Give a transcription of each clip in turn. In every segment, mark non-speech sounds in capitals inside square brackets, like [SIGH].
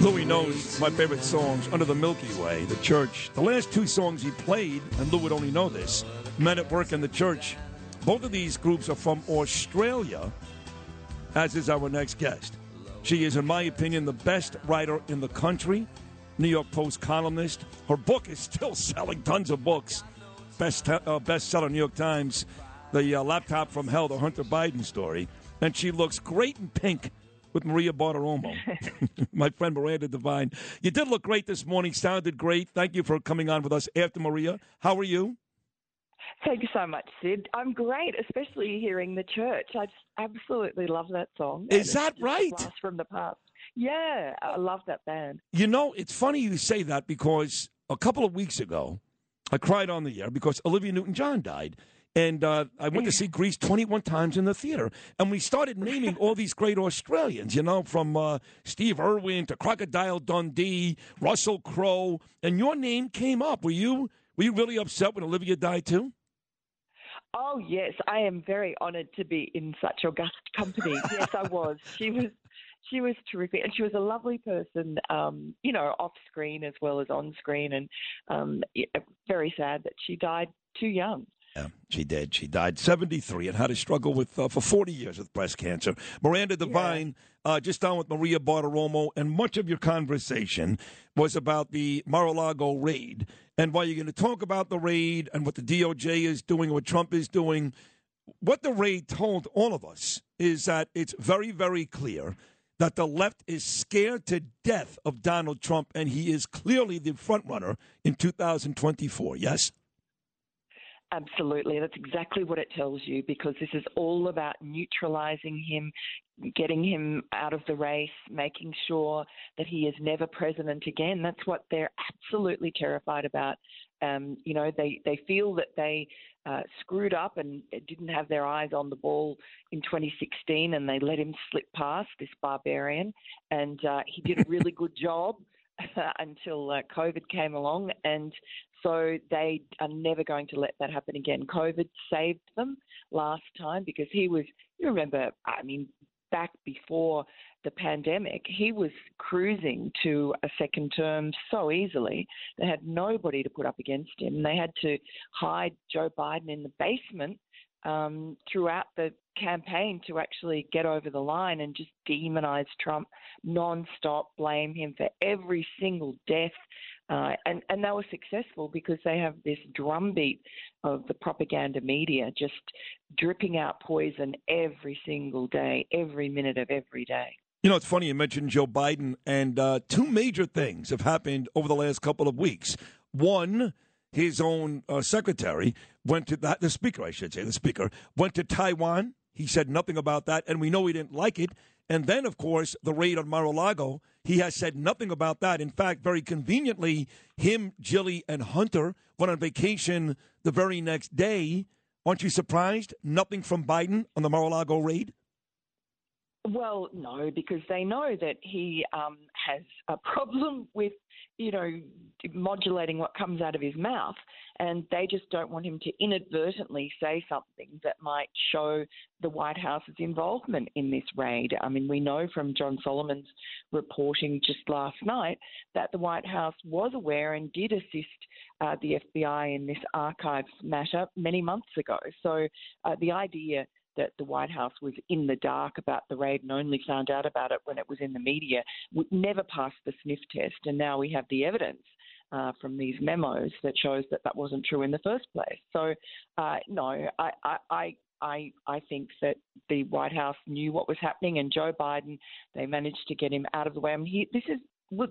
Louis knows my favorite songs, Under the Milky Way, The Church. The last two songs he played, and Lou would only know this, Men at Work in the Church. Both of these groups are from Australia, as is our next guest. She is, in my opinion, the best writer in the country, New York Post columnist. Her book is still [LAUGHS] selling tons of books. Best uh, bestseller, New York Times, The uh, Laptop from Hell, the Hunter Biden story. And she looks great in pink with Maria Bartiromo, [LAUGHS] my friend Miranda Devine. You did look great this morning, sounded great. Thank you for coming on with us after Maria. How are you? Thank you so much, Sid. I'm great, especially hearing the church. I just absolutely love that song. Is that right? From the past. Yeah, I love that band. You know, it's funny you say that because a couple of weeks ago, I cried on the air because Olivia Newton John died. And uh, I went to see Grease 21 times in the theater. And we started naming all these great Australians, you know, from uh, Steve Irwin to Crocodile Dundee, Russell Crowe. And your name came up. Were you, were you really upset when Olivia died, too? Oh yes, I am very honoured to be in such august company. yes, I was. She was she was terrific, and she was a lovely person. Um, you know, off screen as well as on screen, and um, very sad that she died too young. Yeah, she did. She died 73 and had to struggle with uh, for 40 years with breast cancer. Miranda Devine, yeah. uh, just down with Maria Bartiromo, and much of your conversation was about the Mar-a-Lago raid. And while you're going to talk about the raid and what the DOJ is doing, what Trump is doing, what the raid told all of us is that it's very, very clear that the left is scared to death of Donald Trump, and he is clearly the front runner in 2024. Yes? Absolutely. That's exactly what it tells you because this is all about neutralizing him, getting him out of the race, making sure that he is never president again. That's what they're absolutely terrified about. Um, you know, they, they feel that they uh, screwed up and didn't have their eyes on the ball in 2016 and they let him slip past this barbarian. And uh, he did a really [LAUGHS] good job. [LAUGHS] until uh, COVID came along, and so they are never going to let that happen again. COVID saved them last time because he was, you remember, I mean, back before the pandemic, he was cruising to a second term so easily. They had nobody to put up against him. They had to hide Joe Biden in the basement um, throughout the campaign to actually get over the line and just demonize Trump nonstop, blame him for every single death. Uh, and, and they were successful because they have this drumbeat of the propaganda media just dripping out poison every single day, every minute of every day. You know, it's funny you mentioned Joe Biden, and uh, two major things have happened over the last couple of weeks. One, his own uh, secretary went to the, the speaker, I should say, the speaker went to Taiwan. He said nothing about that, and we know he didn't like it. And then, of course, the raid on Mar-a-Lago, he has said nothing about that. In fact, very conveniently, him, Jilly, and Hunter went on vacation the very next day. Aren't you surprised? Nothing from Biden on the Mar-a-Lago raid? Well, no, because they know that he um, has a problem [LAUGHS] with, you know, modulating what comes out of his mouth, and they just don't want him to inadvertently say something that might show the White House's involvement in this raid. I mean, we know from John Solomon's reporting just last night that the White House was aware and did assist uh, the FBI in this archives matter many months ago. So uh, the idea that the White House was in the dark about the raid and only found out about it when it was in the media, would never passed the sniff test. And now we have the evidence uh, from these memos that shows that that wasn't true in the first place. So, uh, no, I, I, I, I think that the White House knew what was happening, and Joe Biden, they managed to get him out of the way. I mean, he, this is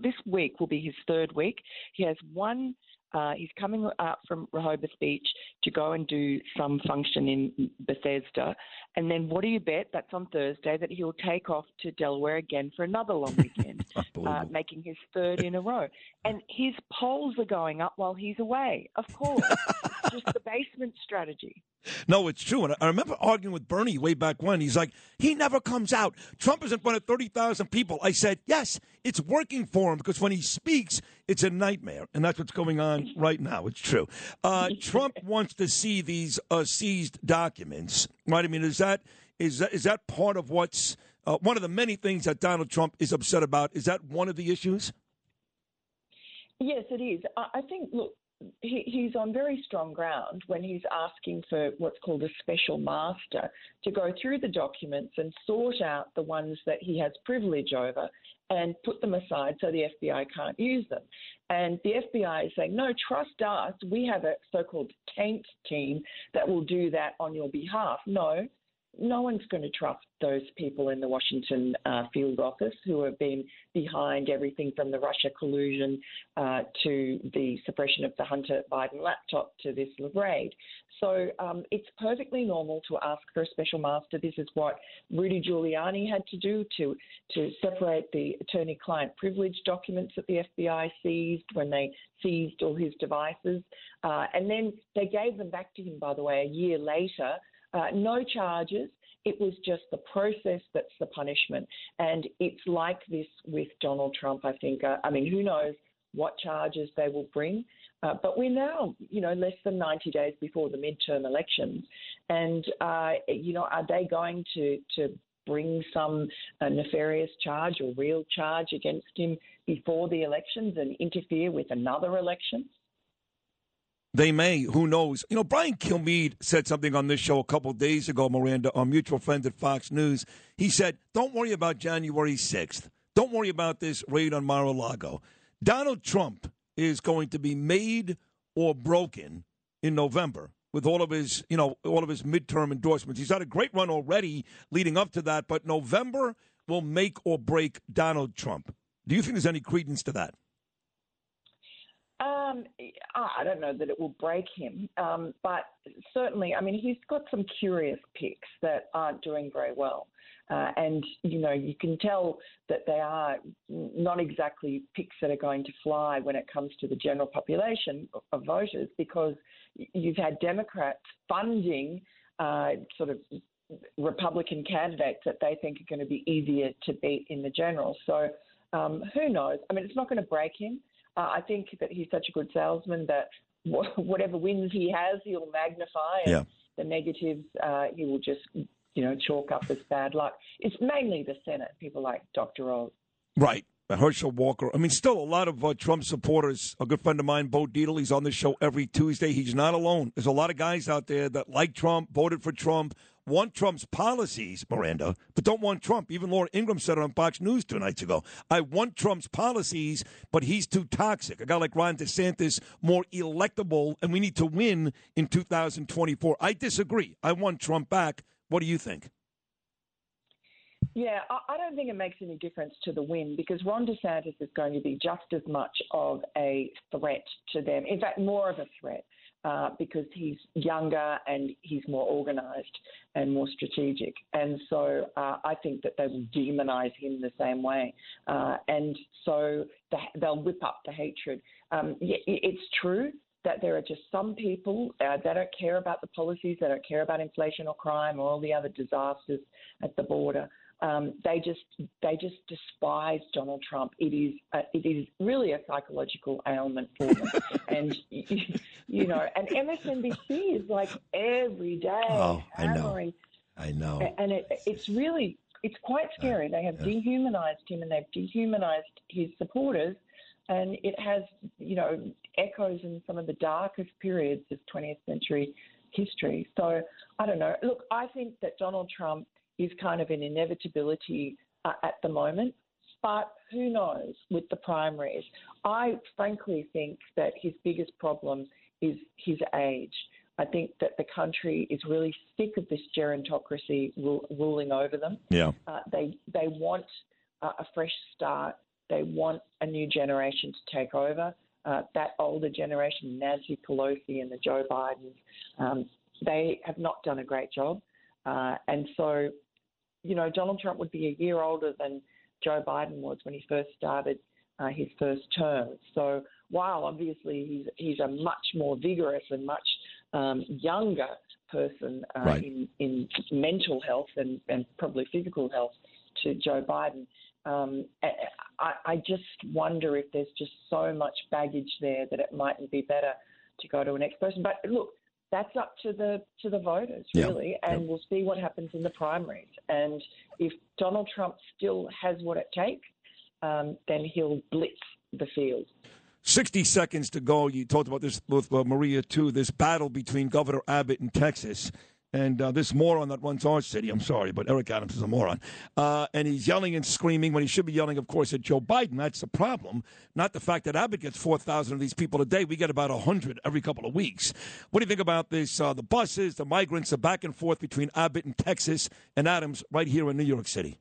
this week will be his third week. He has one Uh, he's coming out from Rehoboth Beach to go and do some function in Bethesda. And then what do you bet? That's on Thursday that he'll take off to Delaware again for another long [LAUGHS] weekend, uh, making his third in a row. And his polls are going up while he's away, of course. [LAUGHS] just the basement strategy. No, it's true. And I remember arguing with Bernie way back when. He's like, he never comes out. Trump is in front of 30,000 people. I said, yes, it's working for him because when he speaks, it's a nightmare. And that's what's going on right now. It's true. Uh, [LAUGHS] Trump wants to see these uh, seized documents, right? I mean, is that is that, is that part of what's uh, one of the many things that Donald Trump is upset about? Is that one of the issues? Yes, it is. I think, look, he, he's on very strong ground when he's asking for what's called a special master to go through the documents and sort out the ones that he has privilege over and put them aside so the FBI can't use them. And the FBI is saying, no, trust us. We have a so called taint team that will do that on your behalf. No, no one's going to trust those people in the Washington uh, field office who have been behind everything from the Russia collusion uh, to the suppression of the Hunter Biden laptop to this raid. So um, it's perfectly normal to ask for a special master. This is what Rudy Giuliani had to do to to separate the attorney-client privilege documents that the FBI seized when they seized all his devices, uh, and then they gave them back to him. By the way, a year later. Uh, no charges. It was just the process that's the punishment. And it's like this with Donald Trump, I think. Uh, I mean, who knows what charges they will bring. Uh, but we're now, you know, less than 90 days before the midterm elections. And, uh, you know, are they going to, to bring some uh, nefarious charge or real charge against him before the elections and interfere with another election? They may. Who knows? You know, Brian Kilmeade said something on this show a couple days ago, Miranda, our mutual friend at Fox News. He said, Don't worry about January 6th. Don't worry about this raid on Mar a Lago. Donald Trump is going to be made or broken in November with all of his, you know, all of his midterm endorsements. He's had a great run already leading up to that, but November will make or break Donald Trump. Do you think there's any credence to that? Um, I don't know that it will break him, um, but certainly, I mean, he's got some curious picks that aren't doing very well. Uh, and, you know, you can tell that they are not exactly picks that are going to fly when it comes to the general population of voters because you've had Democrats funding uh, sort of Republican candidates that they think are going to be easier to beat in the general. So um, who knows? I mean, it's not going to break him. Uh, I think that he's such a good salesman that [LAUGHS] whatever wins he has, he'll magnify. And yeah. the negatives, uh, he will just, you know, chalk up as bad luck. It's mainly the Senate, people like Dr. Oz. Right. Herschel Walker. I mean, still a lot of uh, Trump supporters. A good friend of mine, Bo Dietl, he's on the show every Tuesday. He's not alone. There's a lot of guys out there that like Trump, voted for Trump, want Trump's policies, Miranda, but don't want Trump. Even Laura Ingraham said it on Fox News two nights ago. I want Trump's policies, but he's too toxic. A guy like Ron DeSantis, more electable, and we need to win in 2024. I disagree. I want Trump back. What do you think? Yeah, I don't think it makes any difference to the win because Ron DeSantis is going to be just as much of a threat to them. In fact, more of a threat uh, because he's younger and he's more organised and more strategic. And so uh, I think that they will demonise him the same way. Uh, and so they'll whip up the hatred. Um, it's true that there are just some people uh, that don't care about the policies, that don't care about inflation or crime or all the other disasters at the border. Um, they just they just despise Donald Trump. It is a, it is really a psychological ailment for them, [LAUGHS] and you, you, know, and MSNBC is like every day oh. I know, I know, and it, it's really it's quite scary. They have dehumanized him and they've dehumanized his supporters, and it has you know echoes in some of the darkest periods of 20th century history. So I don't know. Look, I think that Donald Trump is kind of an inevitability uh, at the moment. But who knows with the primaries? I frankly think that his biggest problem is his age. I think that the country is really sick of this gerontocracy ruling over them. Yeah. Uh, they they want uh, a fresh start. They want a new generation to take over. uh, that older generation, Nancy Pelosi and the Joe Bidens, um, they have not done a great job. Uh, and so, you know, Donald Trump would be a year older than Joe Biden was when he first started uh, his first term. So while obviously he's he's a much more vigorous and much um, younger person uh, right. in in mental health and, and probably physical health to Joe Biden. Um, I, I just wonder if there's just so much baggage there that it mightn't be better to go to an next person. But look, that's up to the to the voters really, and we'll see what happens in the primaries. And if Donald Trump still has what it takes, um, then he'll blitz the field. 60 seconds to go. You talked about this with uh, Maria, too, this battle between Governor Abbott in Texas and uh, this moron that runs our city. I'm sorry, but Eric Adams is a moron. Uh, and he's yelling and screaming when he should be yelling, of course, at Joe Biden. That's the problem. Not the fact that Abbott gets 4,000 of these people a day. We get about 100 every couple of weeks. What do you think about this? Uh, the buses, the migrants, the back and forth between Abbott and Texas and Adams right here in New York City?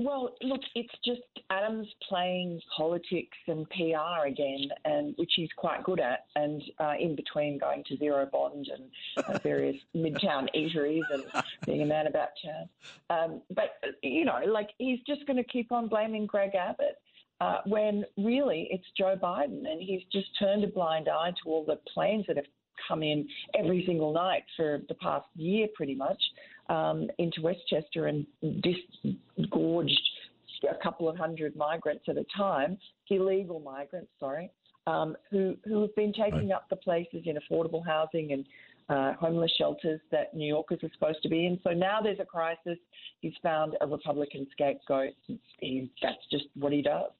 Well, look, it's just Adams playing politics and PR again, and which he's quite good at. And uh, in between going to Zero Bond and uh, various [LAUGHS] midtown eateries and being a man about town, um, but you know, like he's just going to keep on blaming Greg Abbott. Uh, when really it's Joe Biden, and he's just turned a blind eye to all the planes that have come in every single night for the past year, pretty much, um, into Westchester and disgorged a couple of hundred migrants at a time, illegal migrants, sorry, um, who who have been taking right. up the places in affordable housing and uh, homeless shelters that New Yorkers are supposed to be in. So now there's a crisis. He's found a Republican scapegoat. He, that's just what he does.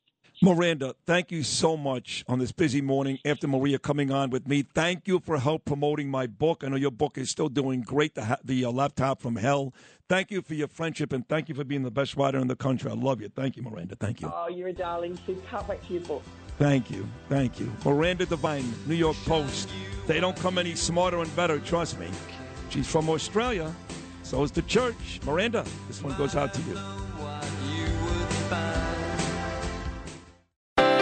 Miranda, thank you so much on this busy morning after Maria coming on with me. Thank you for help promoting my book. I know your book is still doing great, the, the uh, Laptop from Hell. Thank you for your friendship and thank you for being the best writer in the country. I love you. Thank you, Miranda. Thank you. Oh, you're a darling. So can't wait for your book. Thank you. Thank you. Miranda Devine, New York Post. They don't come any smarter and better, trust me. She's from Australia. So is the church. Miranda, this one goes out to you.